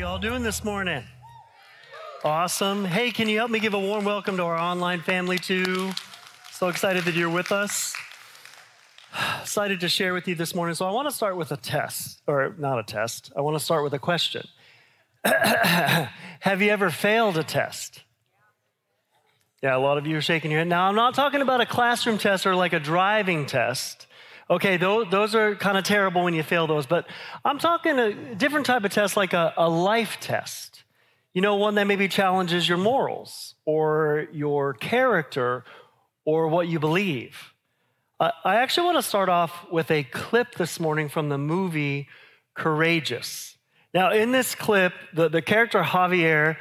You all doing this morning? Awesome. Hey, can you help me give a warm welcome to our online family too? So excited that you're with us. Excited to share with you this morning. So I want to start with a test, or not a test. I want to start with a question. Have you ever failed a test? Yeah, a lot of you are shaking your head. Now, I'm not talking about a classroom test or like a driving test. Okay, those, those are kind of terrible when you fail those, but I'm talking a different type of test, like a, a life test. You know, one that maybe challenges your morals or your character or what you believe. I actually want to start off with a clip this morning from the movie Courageous. Now, in this clip, the, the character Javier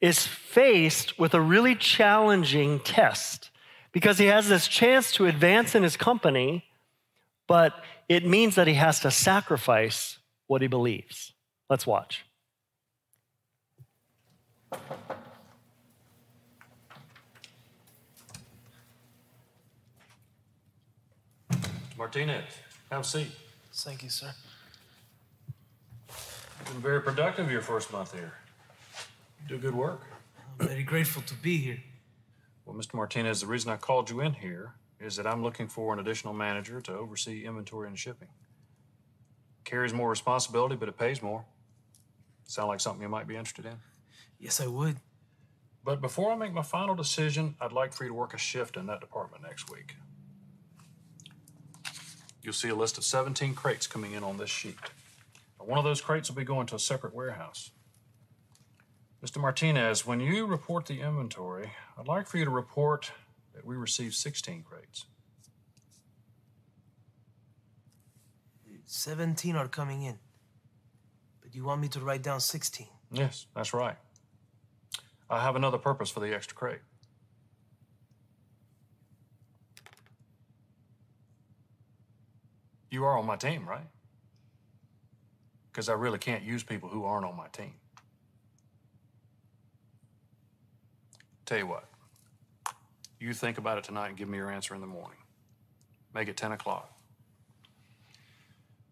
is faced with a really challenging test because he has this chance to advance in his company, but it means that he has to sacrifice what he believes. Let's watch. Martinez, have a seat. Thank you, sir. You've been very productive your first month here. You do good work. I'm very grateful to be here. Well, Mr. Martinez, the reason I called you in here is that I'm looking for an additional manager to oversee inventory and shipping. Carries more responsibility, but it pays more. Sound like something you might be interested in? Yes, I would. But before I make my final decision, I'd like for you to work a shift in that department next week. You'll see a list of 17 crates coming in on this sheet. Now, one of those crates will be going to a separate warehouse. Mr. Martinez, when you report the inventory, I'd like for you to report we received 16 crates. 17 are coming in. But you want me to write down 16? Yes, that's right. I have another purpose for the extra crate. You are on my team, right? Because I really can't use people who aren't on my team. Tell you what, you think about it tonight and give me your answer in the morning. Make it 10 o'clock.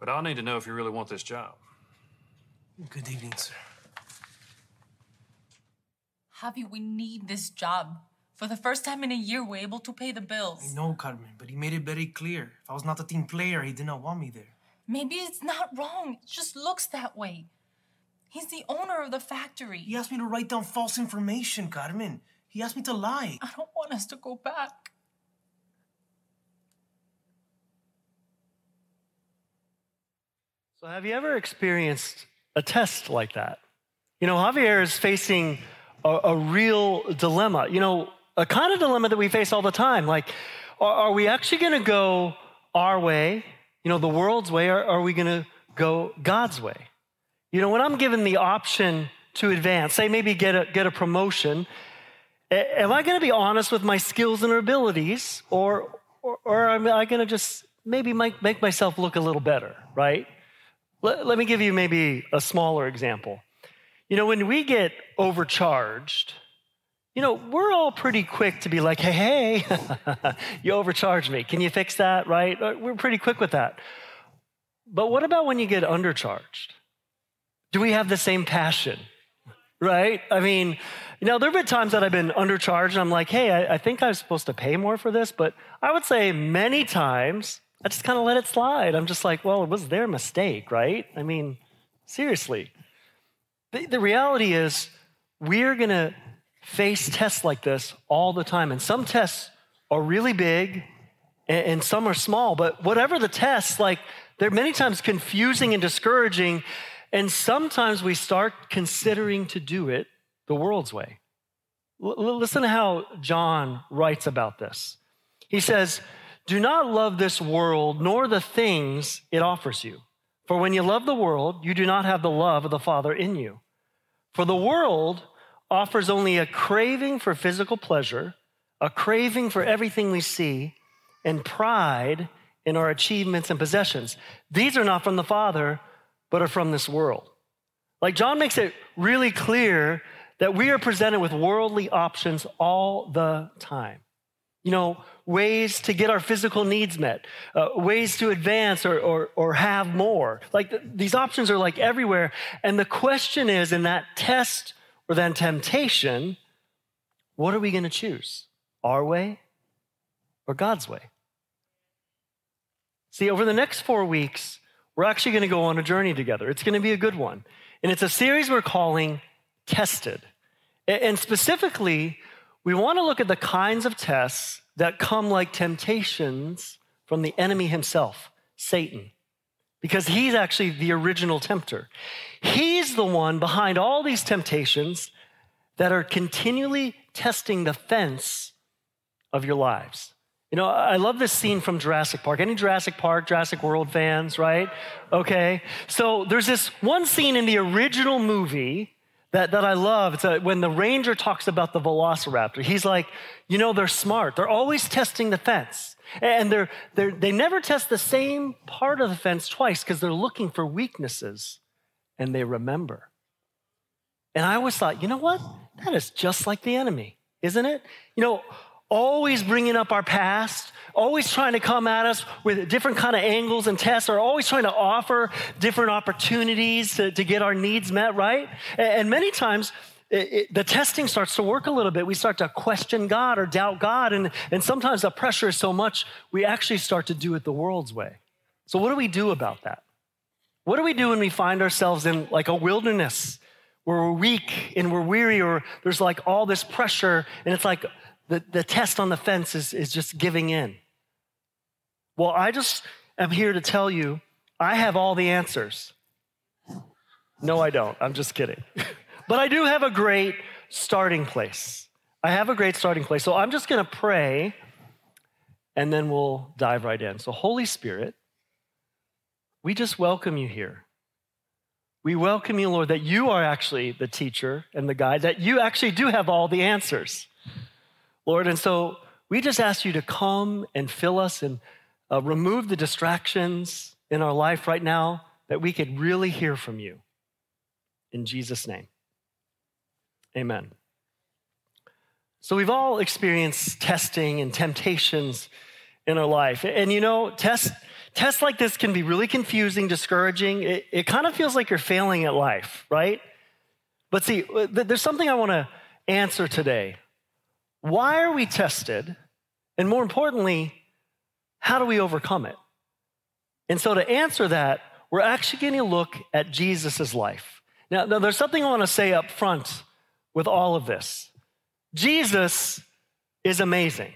But I'll need to know if you really want this job. Good evening, sir. Javi, we need this job. For the first time in a year, we're able to pay the bills. I know, Carmen, but he made it very clear. If I was not a team player, he did not want me there. Maybe it's not wrong. It just looks that way. He's the owner of the factory. He asked me to write down false information, Carmen. He asked me to lie. I don't want us to go back. So, have you ever experienced a test like that? You know, Javier is facing a, a real dilemma. You know, a kind of dilemma that we face all the time. Like, are, are we actually going to go our way, you know, the world's way, or are we going to go God's way? You know, when I'm given the option to advance, say maybe get a, get a promotion, am I going to be honest with my skills and abilities, or, or, or am I going to just maybe make, make myself look a little better, right? Let, let me give you maybe a smaller example. You know, when we get overcharged, you know, we're all pretty quick to be like, hey, hey, you overcharged me. Can you fix that, right? Uh, we're pretty quick with that. But what about when you get undercharged? Do we have the same passion, right? I mean, you know, there have been times that I've been undercharged and I'm like, hey, I, I think I was supposed to pay more for this. But I would say many times I just kind of let it slide. I'm just like, well, it was their mistake, right? I mean, seriously. The, the reality is, we're going to face tests like this all the time. And some tests are really big and, and some are small. But whatever the tests, like, they're many times confusing and discouraging. And sometimes we start considering to do it the world's way. L- listen to how John writes about this. He says, Do not love this world nor the things it offers you. For when you love the world, you do not have the love of the Father in you. For the world offers only a craving for physical pleasure, a craving for everything we see, and pride in our achievements and possessions. These are not from the Father, but are from this world. Like John makes it really clear that we are presented with worldly options all the time. you know, ways to get our physical needs met, uh, ways to advance or, or, or have more. Like th- these options are like everywhere. And the question is in that test or that temptation, what are we going to choose? Our way or God's way? See, over the next four weeks, we're actually going to go on a journey together. It's going to be a good one. And it's a series we're calling Tested. And specifically, we want to look at the kinds of tests that come like temptations from the enemy himself, Satan, because he's actually the original tempter. He's the one behind all these temptations that are continually testing the fence of your lives. You know, I love this scene from Jurassic Park. Any Jurassic Park, Jurassic World fans, right? Okay. So there's this one scene in the original movie that, that I love. It's a, when the ranger talks about the velociraptor. He's like, you know, they're smart. They're always testing the fence. And they're, they're, they never test the same part of the fence twice because they're looking for weaknesses and they remember. And I always thought, you know what? That is just like the enemy, isn't it? You know, always bringing up our past, always trying to come at us with different kind of angles and tests, or always trying to offer different opportunities to, to get our needs met, right? And, and many times, it, it, the testing starts to work a little bit. We start to question God or doubt God. And, and sometimes the pressure is so much, we actually start to do it the world's way. So, what do we do about that? What do we do when we find ourselves in like a wilderness where we're weak and we're weary, or there's like all this pressure, and it's like the, the test on the fence is, is just giving in. Well, I just am here to tell you I have all the answers. No, I don't. I'm just kidding. but I do have a great starting place. I have a great starting place. So I'm just going to pray and then we'll dive right in. So, Holy Spirit, we just welcome you here. We welcome you, Lord, that you are actually the teacher and the guide, that you actually do have all the answers. Lord. And so we just ask you to come and fill us and uh, remove the distractions in our life right now that we could really hear from you. In Jesus' name, amen. So we've all experienced testing and temptations in our life. And you know, tests, tests like this can be really confusing, discouraging. It, it kind of feels like you're failing at life, right? But see, uh, there's something I want to answer today. Why are we tested? And more importantly, how do we overcome it? And so to answer that, we're actually going to look at Jesus' life. Now, now, there's something I want to say up front with all of this. Jesus is amazing.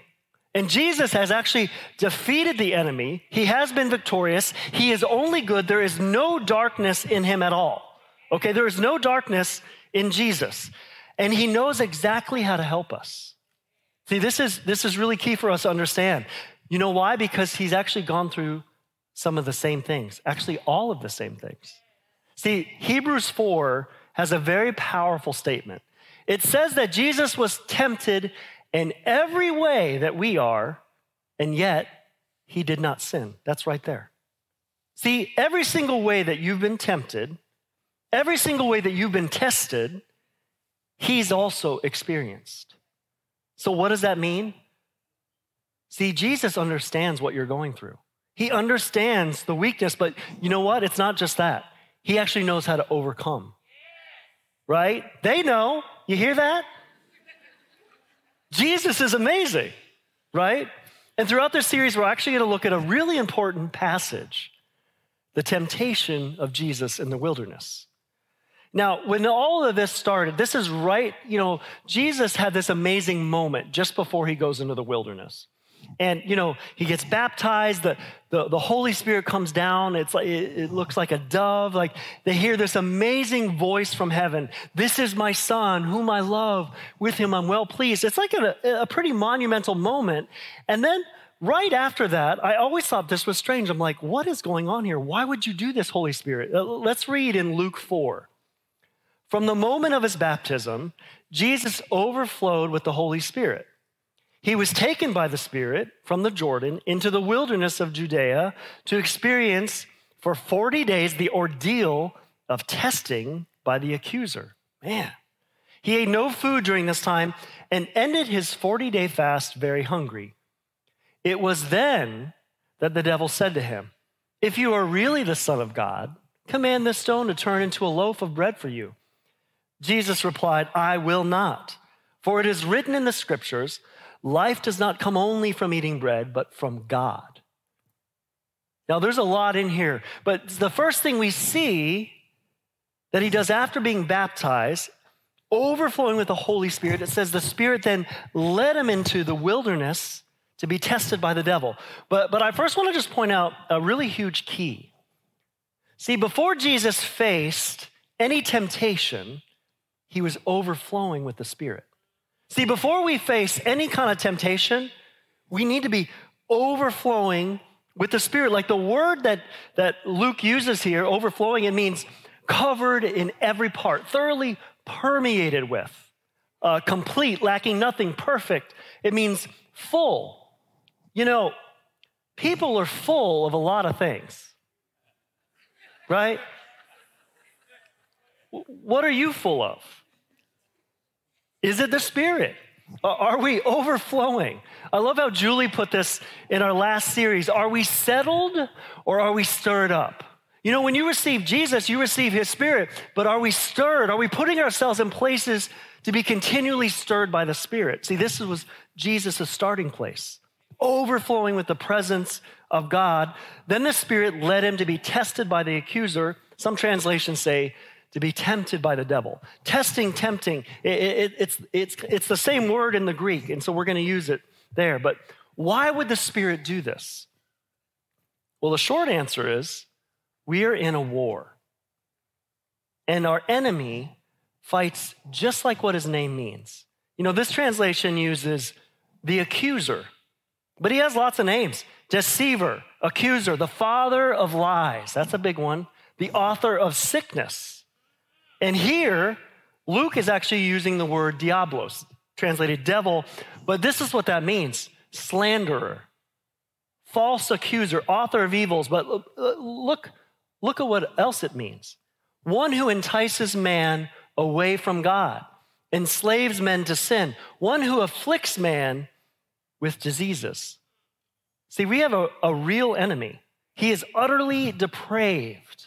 And Jesus has actually defeated the enemy. He has been victorious. He is only good. There is no darkness in him at all. Okay, there is no darkness in Jesus. And he knows exactly how to help us. See, this is, this is really key for us to understand. You know why? Because he's actually gone through some of the same things, actually, all of the same things. See, Hebrews 4 has a very powerful statement. It says that Jesus was tempted in every way that we are, and yet he did not sin. That's right there. See, every single way that you've been tempted, every single way that you've been tested, he's also experienced. So, what does that mean? See, Jesus understands what you're going through. He understands the weakness, but you know what? It's not just that. He actually knows how to overcome. Right? They know. You hear that? Jesus is amazing, right? And throughout this series, we're actually going to look at a really important passage the temptation of Jesus in the wilderness. Now, when all of this started, this is right, you know, Jesus had this amazing moment just before he goes into the wilderness. And, you know, he gets baptized, the, the, the Holy Spirit comes down, it's like, it, it looks like a dove. Like they hear this amazing voice from heaven This is my son, whom I love, with him I'm well pleased. It's like a, a pretty monumental moment. And then right after that, I always thought this was strange. I'm like, what is going on here? Why would you do this, Holy Spirit? Uh, let's read in Luke 4. From the moment of his baptism, Jesus overflowed with the Holy Spirit. He was taken by the Spirit from the Jordan into the wilderness of Judea to experience for 40 days the ordeal of testing by the accuser. Man, he ate no food during this time and ended his 40 day fast very hungry. It was then that the devil said to him, If you are really the Son of God, command this stone to turn into a loaf of bread for you. Jesus replied, I will not. For it is written in the scriptures, life does not come only from eating bread, but from God. Now, there's a lot in here, but the first thing we see that he does after being baptized, overflowing with the Holy Spirit, it says the Spirit then led him into the wilderness to be tested by the devil. But, but I first want to just point out a really huge key. See, before Jesus faced any temptation, he was overflowing with the Spirit. See, before we face any kind of temptation, we need to be overflowing with the Spirit. Like the word that, that Luke uses here, overflowing, it means covered in every part, thoroughly permeated with, uh, complete, lacking nothing, perfect. It means full. You know, people are full of a lot of things, right? What are you full of? Is it the Spirit? Are we overflowing? I love how Julie put this in our last series. Are we settled or are we stirred up? You know, when you receive Jesus, you receive his spirit, but are we stirred? Are we putting ourselves in places to be continually stirred by the Spirit? See, this was Jesus' starting place overflowing with the presence of God. Then the Spirit led him to be tested by the accuser. Some translations say to be tempted by the devil. Testing, tempting, it, it, it's, it's, it's the same word in the Greek, and so we're going to use it there. But why would the Spirit do this? Well, the short answer is we are in a war. And our enemy fights just like what his name means. You know, this translation uses the accuser. But he has lots of names deceiver, accuser, the father of lies. That's a big one. The author of sickness. And here, Luke is actually using the word diablos, translated devil, but this is what that means slanderer, false accuser, author of evils. But look, look at what else it means one who entices man away from God, enslaves men to sin, one who afflicts man with diseases. See, we have a, a real enemy. He is utterly depraved.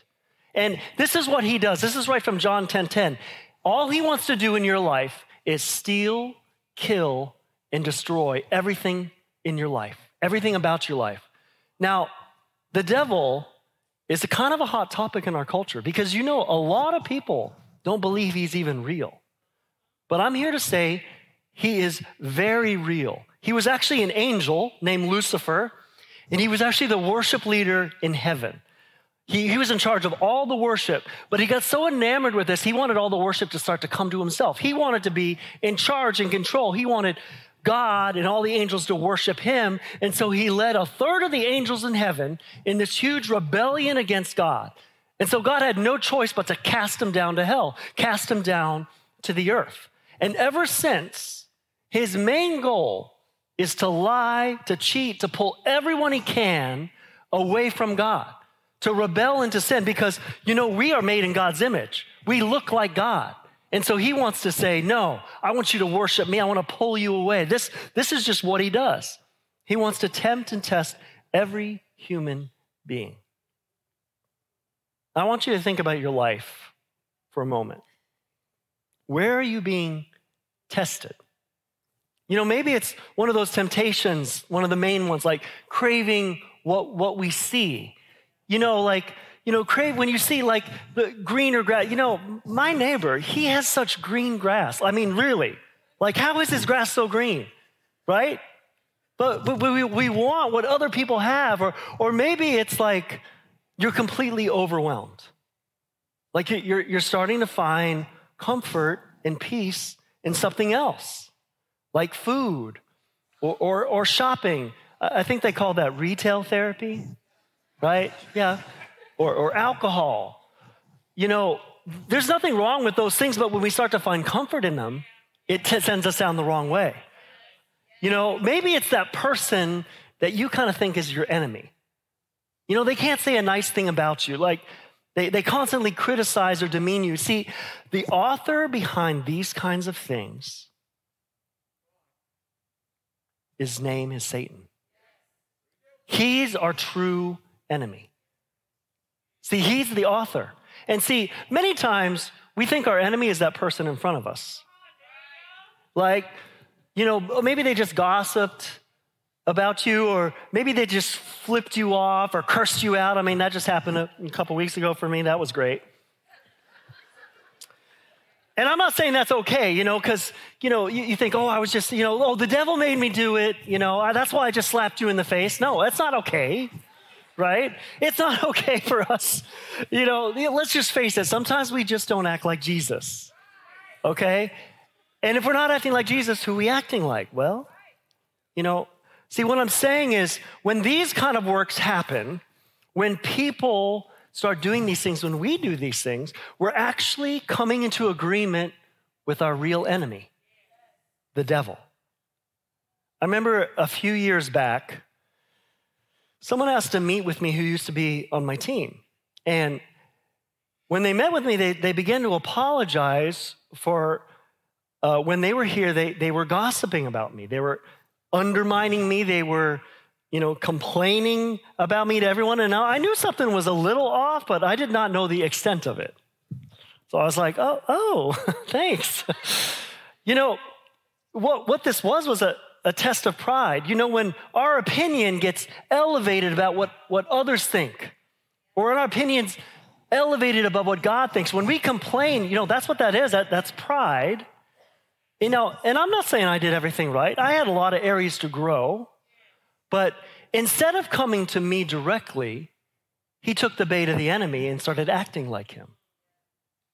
And this is what he does. This is right from John 10 10. All he wants to do in your life is steal, kill, and destroy everything in your life, everything about your life. Now, the devil is a kind of a hot topic in our culture because you know a lot of people don't believe he's even real. But I'm here to say he is very real. He was actually an angel named Lucifer, and he was actually the worship leader in heaven. He, he was in charge of all the worship, but he got so enamored with this, he wanted all the worship to start to come to himself. He wanted to be in charge and control. He wanted God and all the angels to worship him. And so he led a third of the angels in heaven in this huge rebellion against God. And so God had no choice but to cast him down to hell, cast him down to the earth. And ever since, his main goal is to lie, to cheat, to pull everyone he can away from God, to rebel into sin, because, you know, we are made in God's image. We look like God. And so he wants to say, No, I want you to worship me. I want to pull you away. This, this is just what he does. He wants to tempt and test every human being. I want you to think about your life for a moment. Where are you being tested? You know, maybe it's one of those temptations, one of the main ones, like craving what, what we see. You know, like, you know, crave when you see like the greener grass. You know, my neighbor, he has such green grass. I mean, really. Like, how is his grass so green? Right? But, but we, we want what other people have, or, or maybe it's like you're completely overwhelmed. Like you're, you're starting to find comfort and peace in something else like food or, or, or shopping. I think they call that retail therapy, right? Yeah. Or, or alcohol. You know, there's nothing wrong with those things, but when we start to find comfort in them, it t- sends us down the wrong way. You know, maybe it's that person that you kind of think is your enemy. You know, they can't say a nice thing about you. Like, they, they constantly criticize or demean you. See, the author behind these kinds of things his name is Satan. He's our true enemy. See, he's the author. And see, many times we think our enemy is that person in front of us. Like, you know, oh, maybe they just gossiped about you, or maybe they just flipped you off or cursed you out. I mean, that just happened a, a couple weeks ago for me. That was great. And I'm not saying that's okay, you know, because, you know, you, you, think, oh, I was just, you know, oh, the devil made me do it, you know, I, that's why I just slapped you in the face. No, that's not okay, right? It's not okay for us. You know, let's just face it, sometimes we just don't act like Jesus, okay? And if we're not acting like Jesus, who are we acting like? Well, you know, see, what I'm saying is when these kind of works happen, when people start doing these things, when we do these things, we're actually coming into agreement with our real enemy, the devil. I remember a few years back, someone asked to meet with me who used to be on my team. And when they met with me, they, they began to apologize for uh, when they were here, they, they were gossiping about me. They were undermining me. They were you know, complaining about me to everyone. And now I knew something was a little off, but I did not know the extent of it. So I was like, oh, oh, thanks. you know, what, what this was was a, a test of pride. You know, when our opinion gets elevated about what, what others think, or our opinions elevated above what God thinks, when we complain, you know, that's what that is. That, that's pride. You know, and I'm not saying I did everything right. I had a lot of areas to grow. But instead of coming to me directly, he took the bait of the enemy and started acting like him.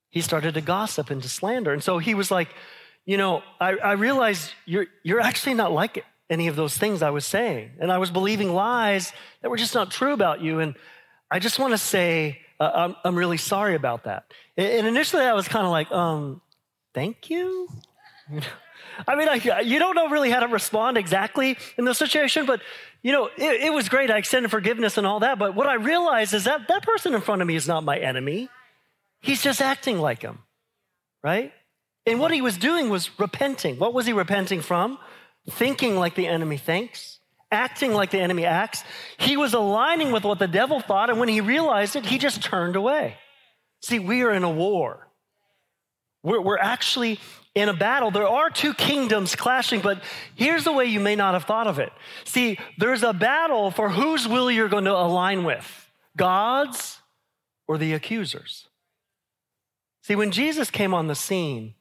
He started to gossip and to slander. And so he was like, You know, I, I realized you're, you're actually not like any of those things I was saying. And I was believing lies that were just not true about you. And I just want to say, uh, I'm, I'm really sorry about that. And initially I was kind of like, um, Thank you? I mean, I, you don't know really how to respond exactly in the situation, but you know, it, it, was great. I extended forgiveness and all that. But what I realized is that that person in front of me is not my enemy. He's just acting like him, right? And what he was doing was repenting. What was he repenting from? Thinking like the enemy thinks, acting like the enemy acts. He was aligning with what the devil thought. And when he realized it, he just turned away. See, we are in a war. We're, we're actually in a battle. There are two kingdoms clashing, but here's the way you may not have thought of it. See, there's a battle for whose will you're going to align with God's or the accusers. See, when Jesus came on the scene,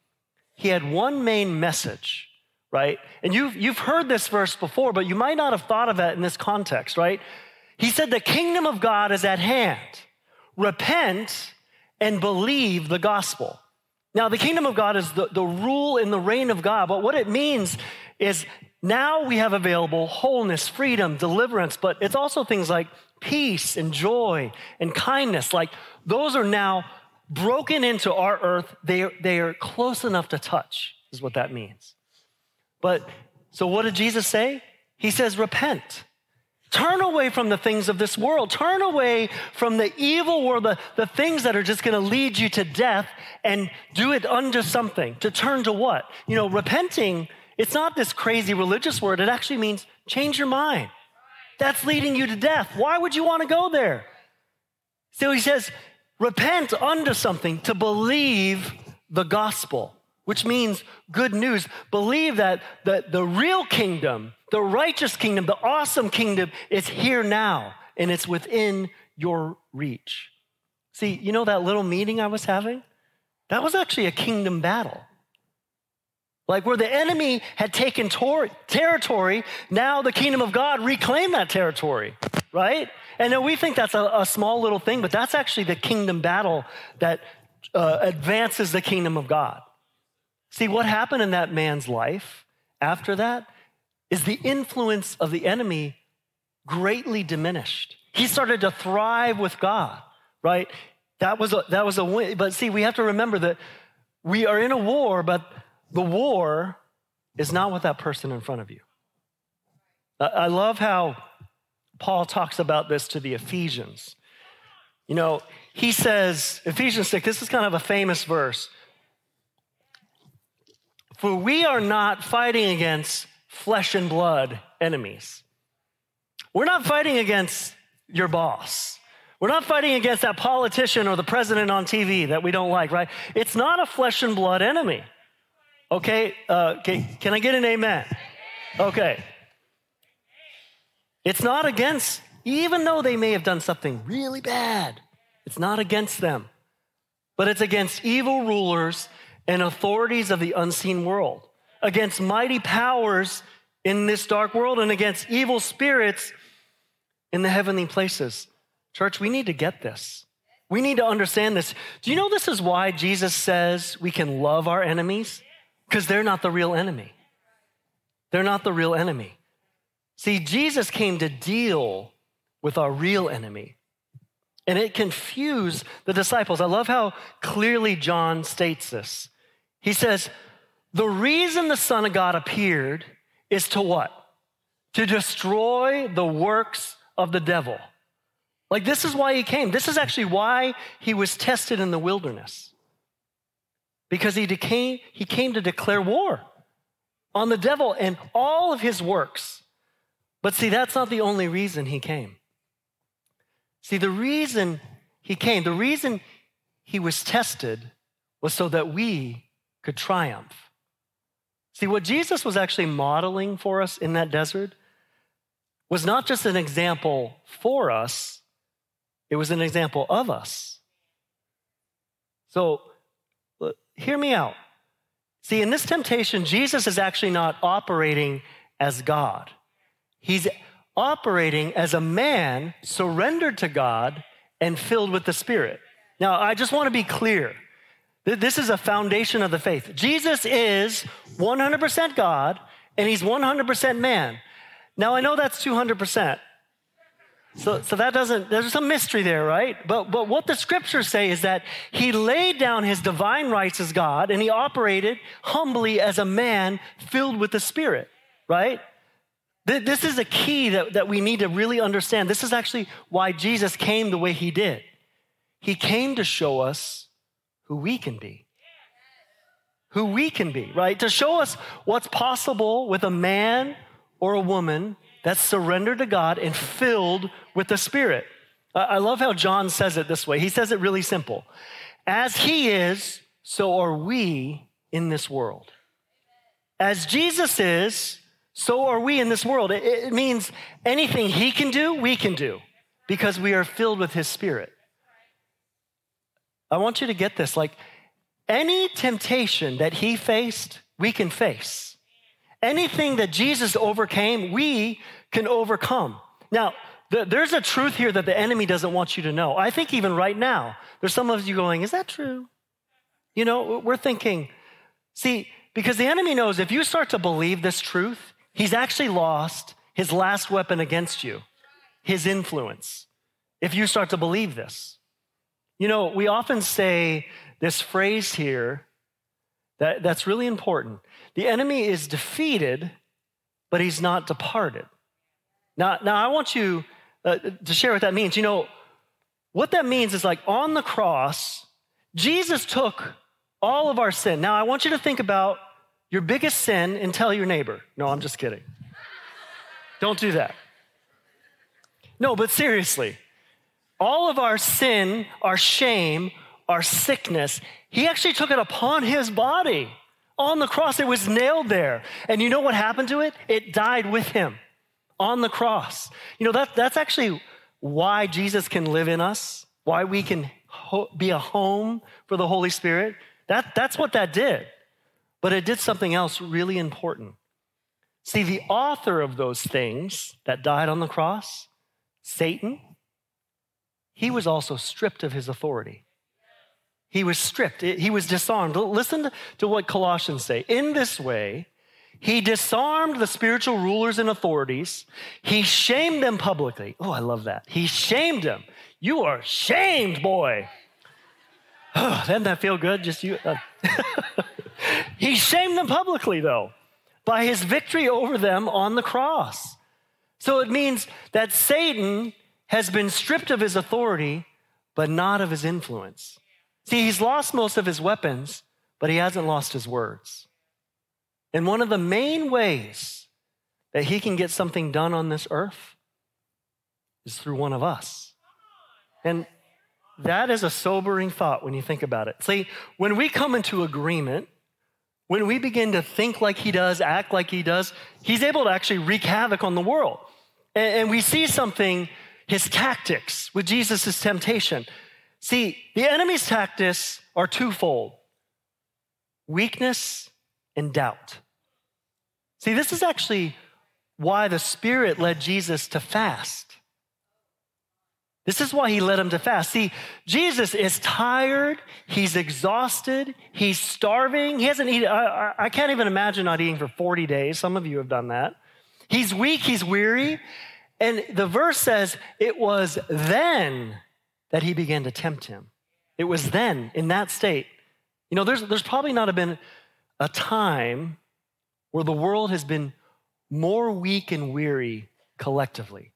he had one main message, right? And you've, you've heard this verse before, but you might not have thought of that in this context, right? He said, The kingdom of God is at hand. Repent and believe the gospel. Now, the kingdom of God is the, the rule and the reign of God, but what it means is now we have available wholeness, freedom, deliverance, but it's also things like peace and joy and kindness. Like those are now broken into our earth. They, they are close enough to touch, is what that means. But so what did Jesus say? He says, repent. Turn away from the things of this world. Turn away from the evil world, the, the things that are just going to lead you to death, and do it unto something. To turn to what? You know, repenting, it's not this crazy religious word. It actually means change your mind. That's leading you to death. Why would you want to go there? So he says, repent unto something, to believe the gospel, which means good news. Believe that the, the real kingdom the righteous kingdom, the awesome kingdom is here now and it's within your reach. See, you know that little meeting I was having? That was actually a kingdom battle. Like where the enemy had taken tor- territory, now the kingdom of God reclaimed that territory, right? And then we think that's a, a small little thing, but that's actually the kingdom battle that uh, advances the kingdom of God. See, what happened in that man's life after that is the influence of the enemy greatly diminished. He started to thrive with God, right? That was a, that was a win. But see, we have to remember that we are in a war, but the war is not with that person in front of you. I love how Paul talks about this to the Ephesians. You know, he says, Ephesians 6, this is kind of a famous verse. For we are not fighting against flesh and blood enemies, We're not fighting against your boss. We're not fighting against that politician or the president on TV that we don't like, right? It's not a flesh and blood enemy. Okay, uh, okay can I get an amen? Okay. It's not against, even though they may have done something really bad, it's not against them, but it's against evil rulers and authorities of the unseen world, against mighty powers in this dark world, and against evil spirits in the heavenly places. Church, we need to get this. We need to understand this. Do you know this is why Jesus says we can love our enemies? Because they're not the real enemy. They're not the real enemy. See, Jesus came to deal with our real enemy. And it confused the disciples. I love how clearly John states this. He says, The reason the Son of God appeared is to what? To destroy the works of the devil. Like, this is why he came. This is actually why he was tested in the wilderness. Because he, decame, he came to declare war on the devil and all of his works. But see, that's not the only reason he came. See, the reason he came, the reason he was tested was so that we could triumph. See, what Jesus was actually modeling for us in that desert was not just an example for us, it was an example of us. So, hear me out. See, in this temptation, Jesus is actually not operating as God. He's operating as a man surrendered to God and filled with the Spirit. Now, I just want to be clear. This is a foundation of the faith. Jesus is 100% God and he's 100% man. Now, I know that's 200%. So, so that doesn't, there's some mystery there, right? But, but what the scriptures say is that he laid down his divine rights as God and he operated humbly as a man filled with the Spirit, right? This is a key that, that we need to really understand. This is actually why Jesus came the way he did. He came to show us who we can be. Who we can be, right? To show us what's possible with a man or a woman that's surrendered to God and filled with the Spirit. I love how John says it this way. He says it really simple. As he is, so are we in this world. As Jesus is, so are we in this world. It, means anything he can do, we can do because we are filled with his spirit. I want you to get this. Like any temptation that he faced, we can face. Anything that Jesus overcame, we can overcome. Now, there's a truth here that the enemy doesn't want you to know. I think even right now, there's some of you going, Is that true? You know, we're thinking, see, because the enemy knows if you start to believe this truth, he's actually lost his last weapon against you, his influence, if you start to believe this. You know, we often say this phrase here that, that's really important. The enemy is defeated, but he's not departed. Now, now I want you uh, to share what that means. You know, what that means is like on the cross, Jesus took all of our sin. Now, I want you to think about your biggest sin and tell your neighbor. No, I'm just kidding. Don't do that. No, but seriously, all of our sin, our shame, our sickness, he actually took it upon his body on the cross. It was nailed there. And you know what happened to it? It died with him on the cross. You know, that, that's actually why Jesus can live in us, why we can ho- be a home for the Holy Spirit. That, that's what that did. But it did something else really important. See, the author of those things that died on the cross, Satan, he was also stripped of his authority. He was stripped, he was disarmed. Listen to what Colossians say. In this way, he disarmed the spiritual rulers and authorities. He shamed them publicly. Oh, I love that. He shamed them. You are shamed, boy. Oh, doesn't that feel good? Just you. Uh. he shamed them publicly, though, by his victory over them on the cross. So it means that Satan has been stripped of his authority, but not of his influence. See, he's lost most of his weapons, but he hasn't lost his words. And one of the main ways that he can get something done on this earth is through one of us. And that is a sobering thought when you think about it. See, when we come into agreement, when we begin to think like he does, act like he does, he's able to actually wreak havoc on the world. And, we see something, his tactics with Jesus' temptation. See, the enemy's tactics are twofold weakness and doubt. See, this is actually why the Spirit led Jesus to fast. This is why he led him to fast. See, Jesus is tired. He's exhausted. He's starving. He hasn't eaten. I, I, can't even imagine not eating for 40 days. Some of you have done that. He's weak. He's weary. And the verse says it was then that he began to tempt him. It was then, in that state. You know, there's, there's probably not have been a time where the world has been more weak and weary collectively.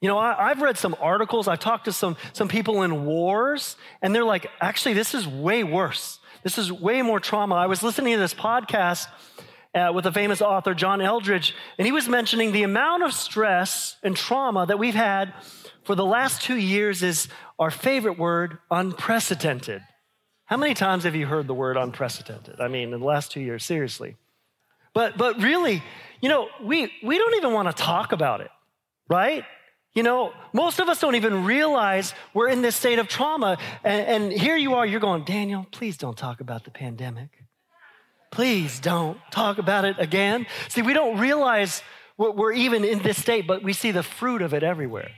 You know, I, have read some articles, I've talked to some, some people in wars, and they're like, actually, this is way worse. This is way more trauma. I was listening to this podcast uh, with a famous author, John Eldredge, and he was mentioning the amount of stress and trauma that we've had for the last two years is our favorite word, unprecedented. How many times have you heard the word unprecedented? I mean, in the last two years, seriously. But, but really, you know, we, we don't even want to talk about it, right? You know, most of us don't even realize we're in this state of trauma. And, and, here you are, you're going, Daniel, please don't talk about the pandemic. Please don't talk about it again. See, we don't realize we're even in this state, but we see the fruit of it everywhere.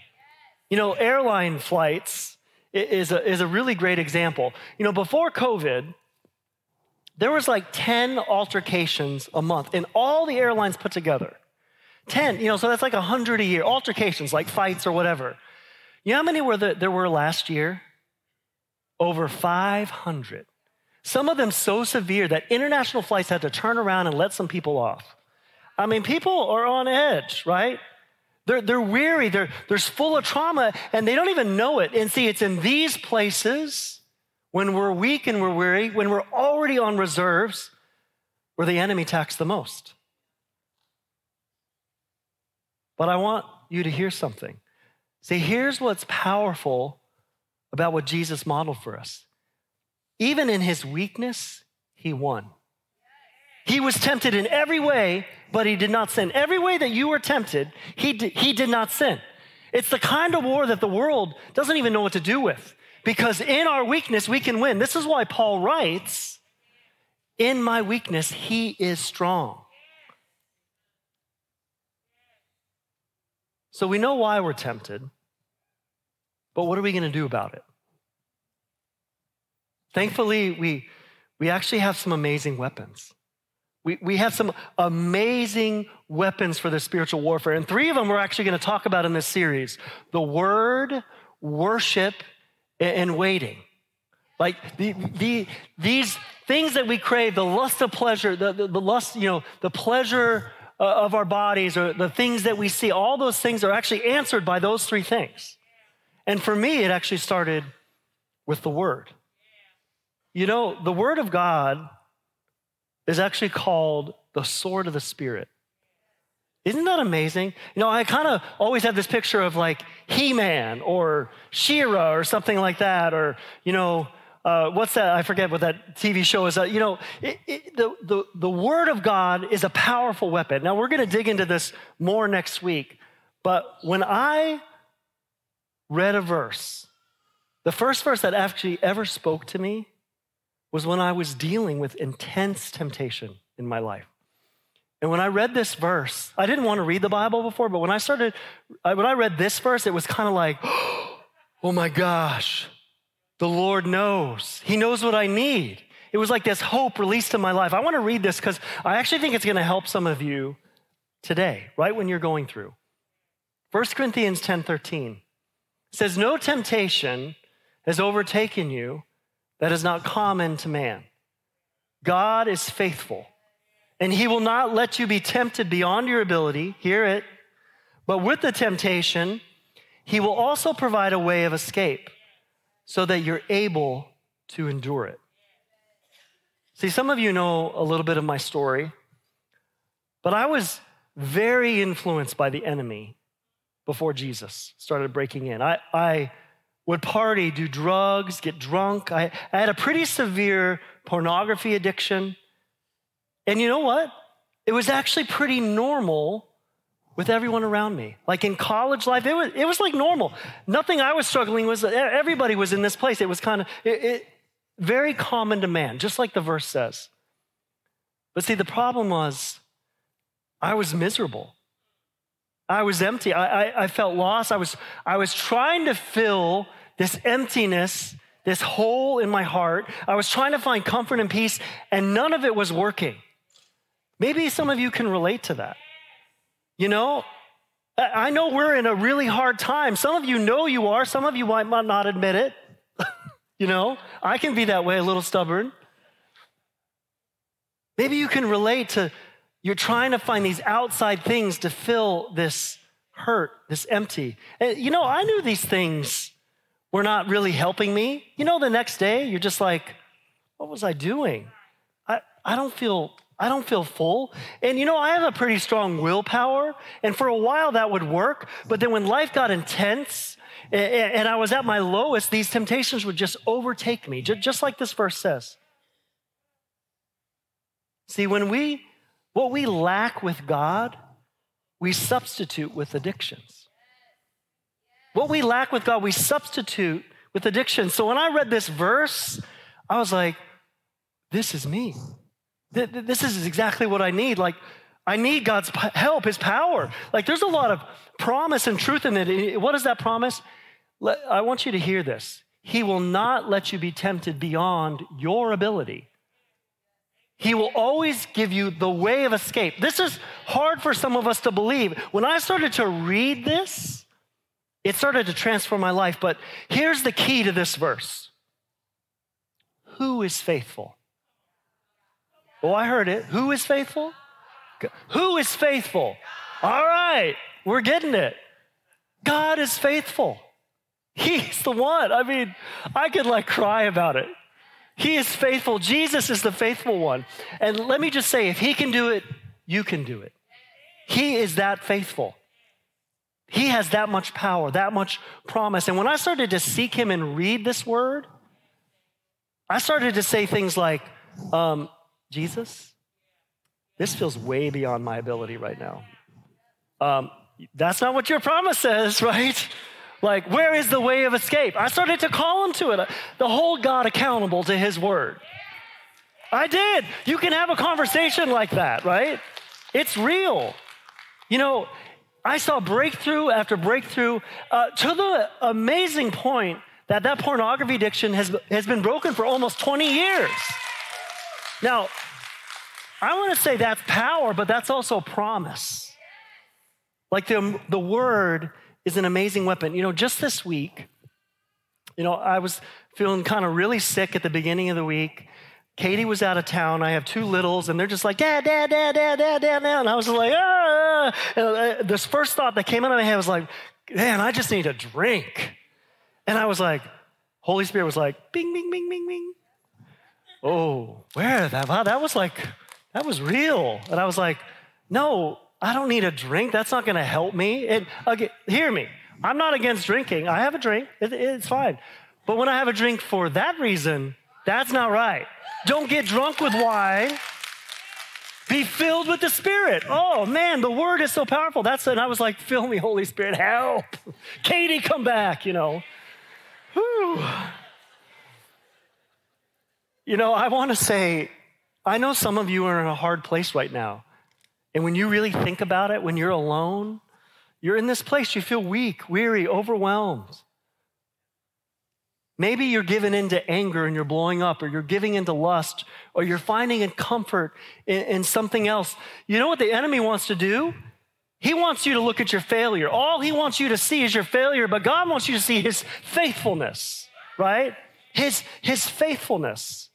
You know, airline flights is a, is a really great example. You know, before COVID, there was like 10 altercations a month in all the airlines put together. 10, you know, so that's like 100 a year, altercations, like fights or whatever. You know how many were the, there were last year? Over 500. Some of them so severe that international flights had to turn around and let some people off. I mean, people are on edge, right? They're, they're weary, they're, they're full of trauma, and they don't even know it. And see, it's in these places when we're weak and we're weary, when we're already on reserves, where the enemy attacks the most. But I want you to hear something. See, here's what's powerful about what Jesus modeled for us. Even in his weakness, he won. He was tempted in every way, but he did not sin. Every way that you were tempted, he did, he did not sin. It's the kind of war that the world doesn't even know what to do with because in our weakness, we can win. This is why Paul writes, In my weakness, he is strong. So we know why we're tempted, but what are we going to do about it? Thankfully, we, we actually have some amazing weapons. We, we have some amazing weapons for the spiritual warfare. And three of them we're actually going to talk about in this series the word, worship, and waiting. Like the, the, these things that we crave, the lust of pleasure, the, the, the lust, you know, the pleasure uh, of our bodies or the things that we see, all those things are actually answered by those three things. And for me, it actually started with the Word. You know, the Word of God is actually called the sword of the Spirit. Isn't that amazing? You know, I kind of always have this picture of like He Man or She-Ra or something like that, or, you know, uh, what's that? I forget what that TV show is. Uh, you know, it, it, the, the, the Word of God is a powerful weapon. Now, we're going to dig into this more next week. But when I read a verse, the first verse that actually ever spoke to me was when I was dealing with intense temptation in my life. And when I read this verse, I didn't want to read the Bible before, but when I started, when I read this verse, it was kind of like, oh my gosh, the Lord knows. He knows what I need. It was like this hope released in my life. I want to read this because I actually think it's going to help some of you today, right when you're going through. 1 Corinthians 10 13 says, No temptation has overtaken you that is not common to man. God is faithful, and he will not let you be tempted beyond your ability. Hear it. But with the temptation, he will also provide a way of escape so that you're able to endure it. See, some of you know a little bit of my story, but I was very influenced by the enemy before Jesus started breaking in. I, I would party, do drugs, get drunk. I, I had a pretty severe pornography addiction. And you know what? It was actually pretty normal with everyone around me. Like in college life, it was, it was like normal. Nothing I was struggling with. Everybody was in this place. It was kind of it, it, very common to man, just like the verse says. But see, the problem was I was miserable. I was empty. I, I, I felt lost. I was, I was trying to fill this emptiness, this hole in my heart. I was trying to find comfort and peace, and none of it was working. Maybe some of you can relate to that. You know, I know we're in a really hard time. Some of you know you are, some of you might not admit it. you know, I can be that way, a little stubborn. Maybe you can relate to you're trying to find these outside things to fill this hurt, this empty. And you know, I knew these things were not really helping me. You know, the next day you're just like, what was I doing? I, I don't feel I don't feel full. And you know, I have a pretty strong willpower, and for a while that would work. But then when life got intense and I was at my lowest, these temptations would just overtake me, just like this verse says. See, when we, what we lack with God, we substitute with addictions. What we lack with God, we substitute with addiction. So when I read this verse, I was like, this is me. This is exactly what I need. Like, I need God's help, His power. Like, there's a lot of promise and truth in it. What is that promise? I want you to hear this. He will not let you be tempted beyond your ability. He will always give you the way of escape. This is hard for some of us to believe. When I started to read this, it started to transform my life. But here's the key to this verse Who is faithful? Oh, I heard it. Who is faithful? Who is faithful? All right, we're getting it. God is faithful. He's the one. I mean, I could like cry about it. He is faithful. Jesus is the faithful one. And let me just say if he can do it, you can do it. He is that faithful. He has that much power, that much promise. And when I started to seek him and read this word, I started to say things like, um, Jesus, this feels way beyond my ability right now. Um, that's not what your promise says, right? Like, where is the way of escape? I started to call him to it, the whole God accountable to his word. I did. You can have a conversation like that, right? It's real. You know, I saw breakthrough after breakthrough uh, to the amazing point that that pornography addiction has, has been broken for almost 20 years. Now, I want to say that's power, but that's also promise. Like the, the word is an amazing weapon. You know, just this week, you know, I was feeling kind of really sick at the beginning of the week. Katie was out of town. I have two littles, and they're just like, Dad, Dad, Dad, Dad, Dad, Dad, Dad. And I was like, ah. And uh, this first thought that came out of my head was like, man, I just need a drink. And I was like, Holy Spirit was like, bing, bing, bing, bing, bing oh, where that? Wow, that was like, that was real. And I was like, no, I don't need a drink. That's not going to help me. And again, hear me. I'm not against drinking. I have a drink. It, it's fine. But when I have a drink for that reason, that's not right. Don't get drunk with wine. Be filled with the Spirit. Oh man, the word is so powerful. That's it. And I was like, fill me, Holy Spirit, help. Katie, come back, you know. Whew. You know, I want to say, I know some of you are in a hard place right now. And when you really think about it, when you're alone, you're in this place, you feel weak, weary, overwhelmed. Maybe you're giving into anger and you're blowing up, or you're giving into lust, or you're finding a comfort in, in, something else. You know what the enemy wants to do? He wants you to look at your failure. All he wants you to see is your failure, but God wants you to see his faithfulness, right? His, his faithfulness.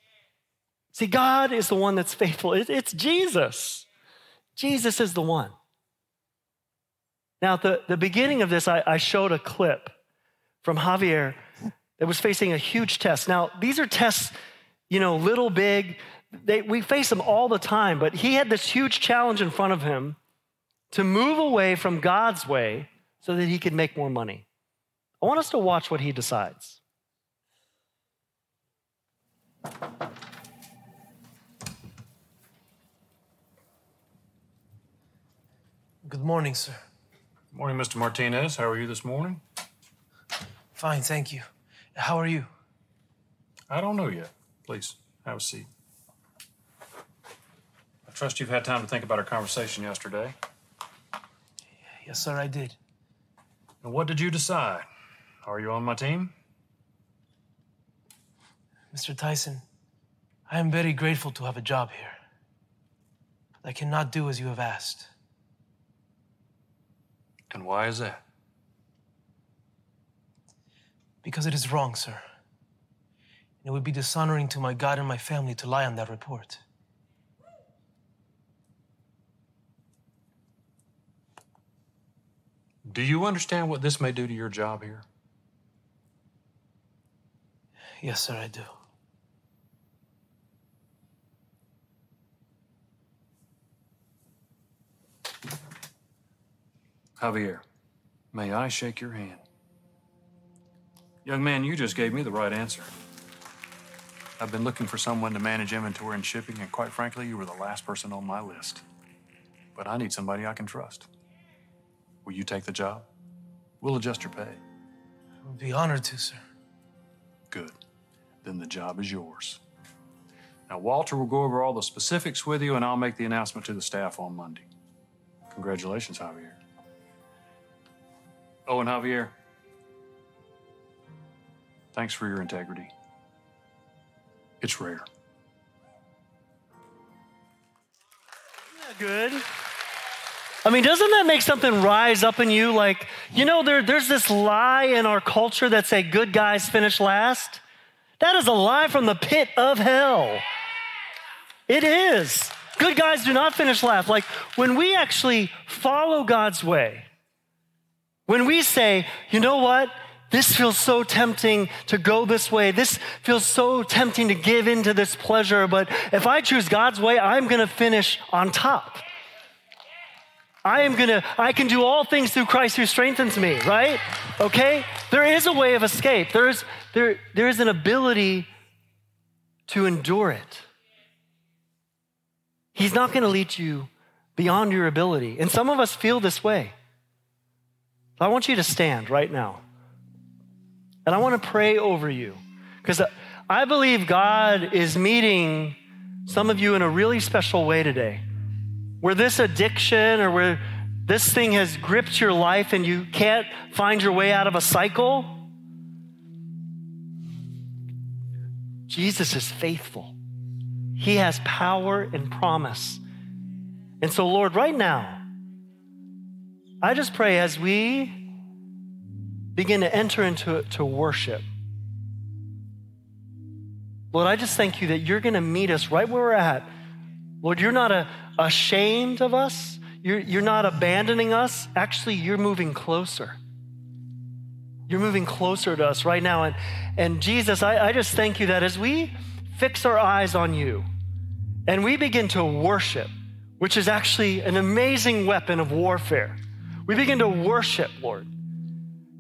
See, God is the one that's faithful. It's Jesus. Jesus is the one. Now, at the, the beginning of this, I, I showed a clip from Javier that was facing a huge test. Now, these are tests, you know, little, big. They, we face them all the time, but he had this huge challenge in front of him to move away from God's way so that he could make more money. I want us to watch what he decides. Good morning, sir. Good morning, Mr. Martinez. How are you this morning? Fine, thank you. How are you? I don't know yet. Please, have a seat. I trust you've had time to think about our conversation yesterday. Yes, sir, I did. And what did you decide? Are you on my team? Mr. Tyson, I am very grateful to have a job here. But I cannot do as you have asked. And why is that? Because it is wrong, sir. And It would be dishonoring to my God and my family to lie on that report. Do you understand what this may do to your job here? Yes, sir, I do. Javier, may I shake your hand? Young man, you just gave me the right answer. I've been looking for someone to manage inventory and shipping, and quite frankly, you were the last person on my list. But I need somebody I can trust. Will you take the job? We'll adjust your pay. I would be honored to, sir. Good. Then the job is yours. Now, Walter will go over all the specifics with you, and I'll make the announcement to the staff on Monday. Congratulations, Javier. Oh, and Javier, thanks for your integrity. It's rare. Good. I mean, doesn't that make something rise up in you? Like, you know, there, there's this lie in our culture that say good guys finish last. That is a lie from the pit of hell. It is. Good guys do not finish last. Like, when we actually follow God's way, when we say, you know what? This feels so tempting to go this way. This feels so tempting to give into this pleasure. But if I choose God's way, I'm going to finish on top. I am going to, I can do all things through Christ who strengthens me, right? Okay? There is a way of escape. There is, there, there is an ability to endure it. He's not going to lead you beyond your ability. And some of us feel this way. I want you to stand right now. And I want to pray over you because I believe God is meeting some of you in a really special way today. Where this addiction or where this thing has gripped your life and you can't find your way out of a cycle, Jesus is faithful. He has power and promise. And so, Lord, right now, I just pray as we begin to enter into to worship. Lord, I just thank you that you're going to meet us right where we're at. Lord, you're not a, ashamed of us. You're, you're not abandoning us. Actually, you're moving closer. You're moving closer to us right now. And, and Jesus, I, I just thank you that as we fix our eyes on you and we begin to worship, which is actually an amazing weapon of warfare, we begin to worship, Lord.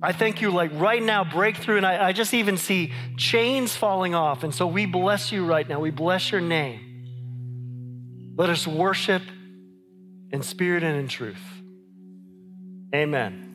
I thank you, like right now, breakthrough, and I, I just even see chains falling off. And so we bless you right now. We bless your name. Let us worship in spirit and in truth. Amen.